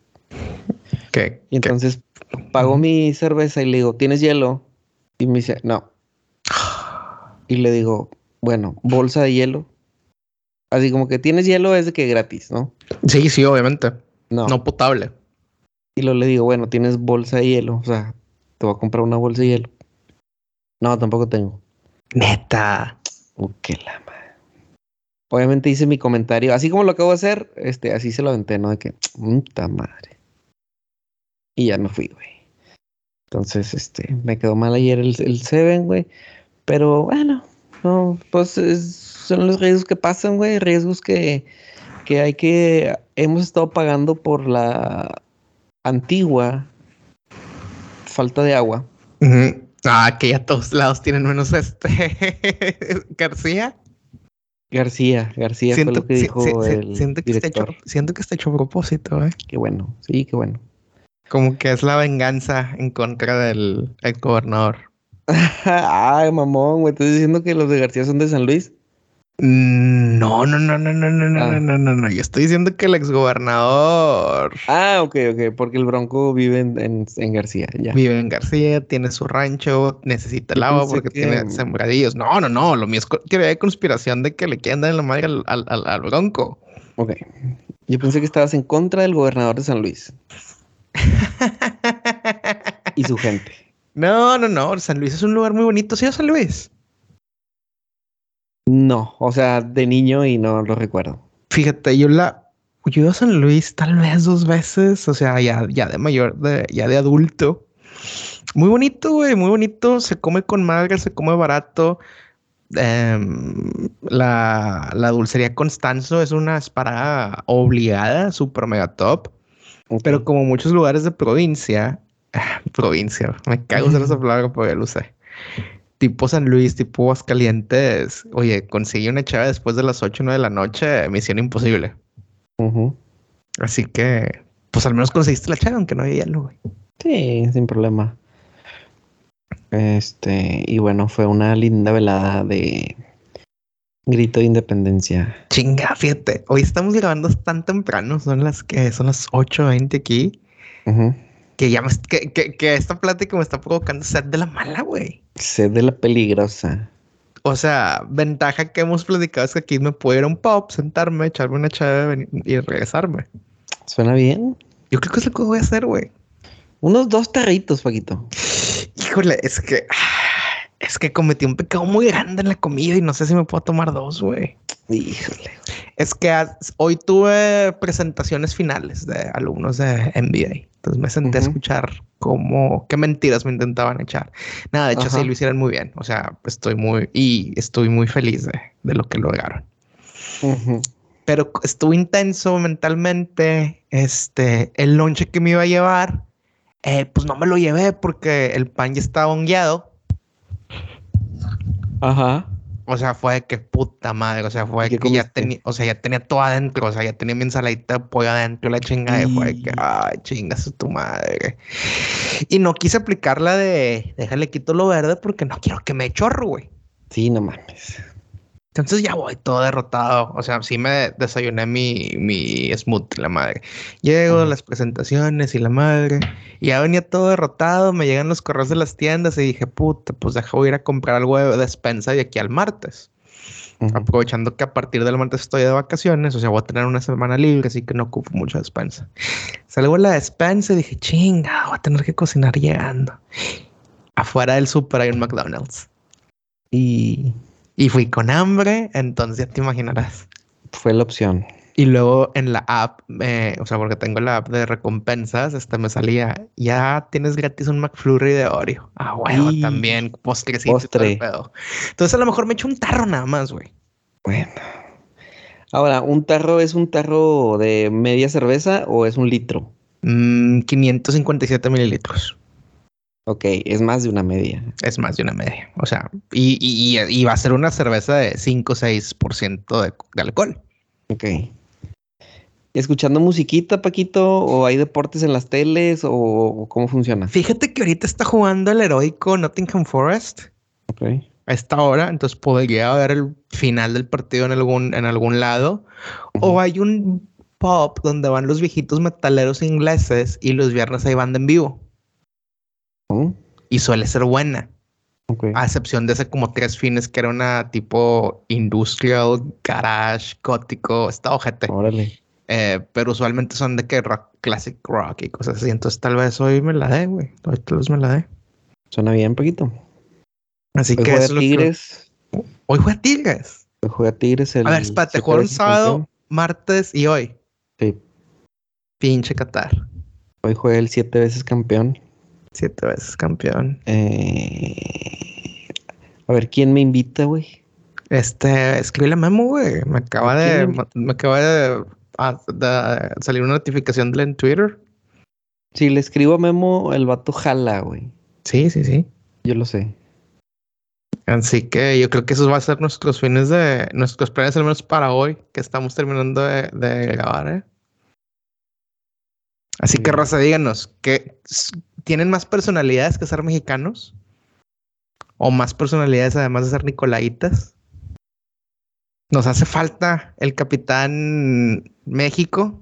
Que, Y entonces pago mi cerveza y le digo, ¿tienes hielo? Y me dice, no. Y le digo, bueno, bolsa de hielo. Así como que tienes hielo es de que gratis, ¿no? sí, sí, obviamente. No. No potable. Y luego le digo, bueno, tienes bolsa de hielo. O sea, te voy a comprar una bolsa de hielo. No, tampoco tengo. Neta. Uh, qué la. Obviamente hice mi comentario, así como lo acabo de hacer, este, así se lo aventé, ¿no? De que, puta madre. Y ya me fui, güey. Entonces, este, me quedó mal ayer el, el Seven, güey. Pero bueno, no, pues es- son los riesgos que pasan, güey. Riesgos que, que hay que, hemos estado pagando por la antigua falta de agua. Ah, que ya todos lados tienen menos este García. García, García fue lo que si- dijo si- si- el siento, que está hecho, siento que está hecho a propósito, ¿eh? Qué bueno, sí, qué bueno. Como que es la venganza en contra del el gobernador. Ay, mamón, güey, ¿estás diciendo que los de García son de San Luis? Mm, No, no, no, no, no, no, no, Ah. no, no, no, no. Yo estoy diciendo que el exgobernador Ah, ok, ok, porque el Bronco vive en, en- en García, ya. vive en García, tiene su rancho, necesita el agua porque que- tiene sembradillos. No, no, no. Lo mío es teoría de conspiración de que le quieren dar en la madre al, al, al- al Bronco. Ok. Yo pensé que estabas en contra del gobernador de San Luis y su gente. No, no, no. San Luis es un lugar muy bonito. ¿Sí, San Luis? No, o sea, de niño y no lo recuerdo. Fíjate, yo la, yo a San Luis tal vez dos veces, o sea, ya, ya de mayor, de, ya de adulto. Muy bonito, güey, muy bonito. Se come con madre, se come barato. Em, la, la, dulcería Constanzo es una parada obligada, super mega top. Pero como muchos lugares de provincia, provincia, me cago en esa palabra porque lo sé. Tipo San Luis, tipo Aguascalientes. Oye, conseguí una chava después de las 8 o 9 de la noche, misión imposible. Así que, pues al menos conseguiste la chava, aunque no había hielo, güey. Sí, sin problema. Este, y bueno, fue una linda velada de grito de independencia. Chinga, fíjate, hoy estamos grabando tan temprano, son las que son las 8.20 aquí. Que ya me, que, que, que, esta plática me está provocando sed de la mala, güey. Sed de la peligrosa. O sea, ventaja que hemos platicado es que aquí me puedo ir a un pop, sentarme, echarme una chave y regresarme. ¿Suena bien? Yo creo que es lo que voy a hacer, güey. Unos dos tarritos, Paquito. Híjole, es que. Es que cometí un pecado muy grande en la comida y no sé si me puedo tomar dos, güey. Híjole. Es que hoy tuve presentaciones finales de alumnos de MBA. Entonces me senté a escuchar cómo, qué mentiras me intentaban echar. Nada, de hecho sí lo hicieron muy bien. O sea, estoy muy, y estoy muy feliz de, de lo que lograron. Pero estuvo intenso mentalmente. Este, el lonche que me iba a llevar eh, pues no me lo llevé porque el pan ya estaba hongueado. Ajá. O sea, fue que puta madre. O sea, fue que ya tenía, o sea, ya tenía todo adentro. O sea, ya tenía mi ensaladita de pollo adentro, la chingada. Y fue que, ay, chingas tu madre. Y no quise aplicar la de déjale quito lo verde porque no quiero que me chorro, güey. Sí, no mames. Entonces ya voy todo derrotado. O sea, sí me desayuné mi, mi smoothie, la madre. Llego a las presentaciones y la madre. Y ya venía todo derrotado. Me llegan los correos de las tiendas y dije, puta, pues dejo ir a comprar algo de despensa de aquí al martes. Aprovechando que a partir del martes estoy de vacaciones, o sea, voy a tener una semana libre, así que no ocupo mucha despensa. Salgo a la despensa y dije, chinga, voy a tener que cocinar llegando. Afuera del súper hay un McDonald's. Y y fui con hambre, entonces ya te imaginarás. Fue la opción. Y luego en la app, eh, o sea, porque tengo la app de recompensas, este me salía, ya tienes gratis un McFlurry de Oreo. Ah, bueno, también postrecito. Postre. Entonces a lo mejor me echo un tarro nada más, güey. Bueno. Ahora, ¿un tarro es un tarro de media cerveza o es un litro? 557 mm, mililitros. Ok, es más de una media. Es más de una media. O sea, y, y, va a ser una cerveza de 5 o 6% de, de alcohol. Ok. ¿Escuchando musiquita, Paquito? ¿O hay deportes en las teles? ¿O cómo funciona? Fíjate que ahorita está jugando el heroico Nottingham Forest. Ok. A esta hora, entonces podría ver el final del partido en algún, en algún lado. O hay un pop donde van los viejitos metaleros ingleses y los viernes ahí van en vivo. Y suele ser buena. A excepción de ese como tres fines que era una tipo industrial, garage, gótico, está ojete. Órale. Eh, pero usualmente son de que rock, classic rock y cosas así. Entonces tal vez hoy me la dé, güey. Hoy tal vez me la dé. Suena bien, poquito. Así que juega Tigres. Hoy juega Tigres. Hoy juega Tigres. El... A ver, espérate, juega un sábado, martes y hoy. Sí. Pinche Qatar. Hoy juega el siete veces campeón. Siete veces campeón. Eh, a ver, ¿quién me invita, güey? Este, escribe a Memo, güey. Me acaba de, me acaba ah, de, salir una notificación de en Twitter. Si le escribo a Memo, el vato jala, güey. Sí, sí, sí. Yo lo sé. Así que yo creo que esos van a ser nuestros fines de nuestros planes, al menos para hoy, que estamos terminando de, de grabar, ¿eh? Así que, Rosa, díganos, ¿qué, ¿tienen más personalidades que ser mexicanos? ¿O más personalidades además de ser Nicolaitas? Nos hace falta el capitán México.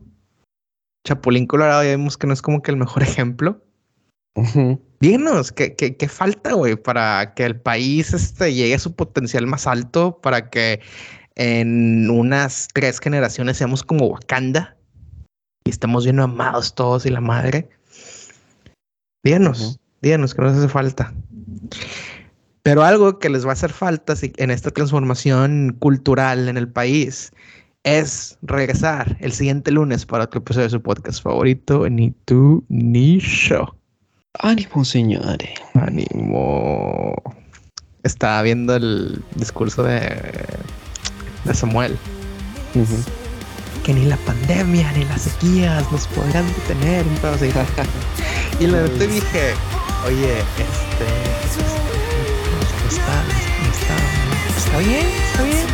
Chapulín Colorado, ya vemos que no es como que el mejor ejemplo. Díganos, ¿qué, qué, falta, güey, para que el país este, llegue a su potencial más alto, para que en unas tres generaciones seamos como Wakanda? Y estamos bien amados todos y la madre. Díganos, díganos que nos hace falta. Pero algo que les va a hacer falta en esta transformación cultural en el país es regresar el siguiente lunes para otro episodio de su podcast favorito, Ni tú ni yo. Ánimo, señores. Ánimo. Estaba viendo el discurso de, de Samuel que ni la pandemia ni las sequías nos podrán detener. Entonces, y la verdad pues. dije, oye, este, este está, está, está, bien, está bien.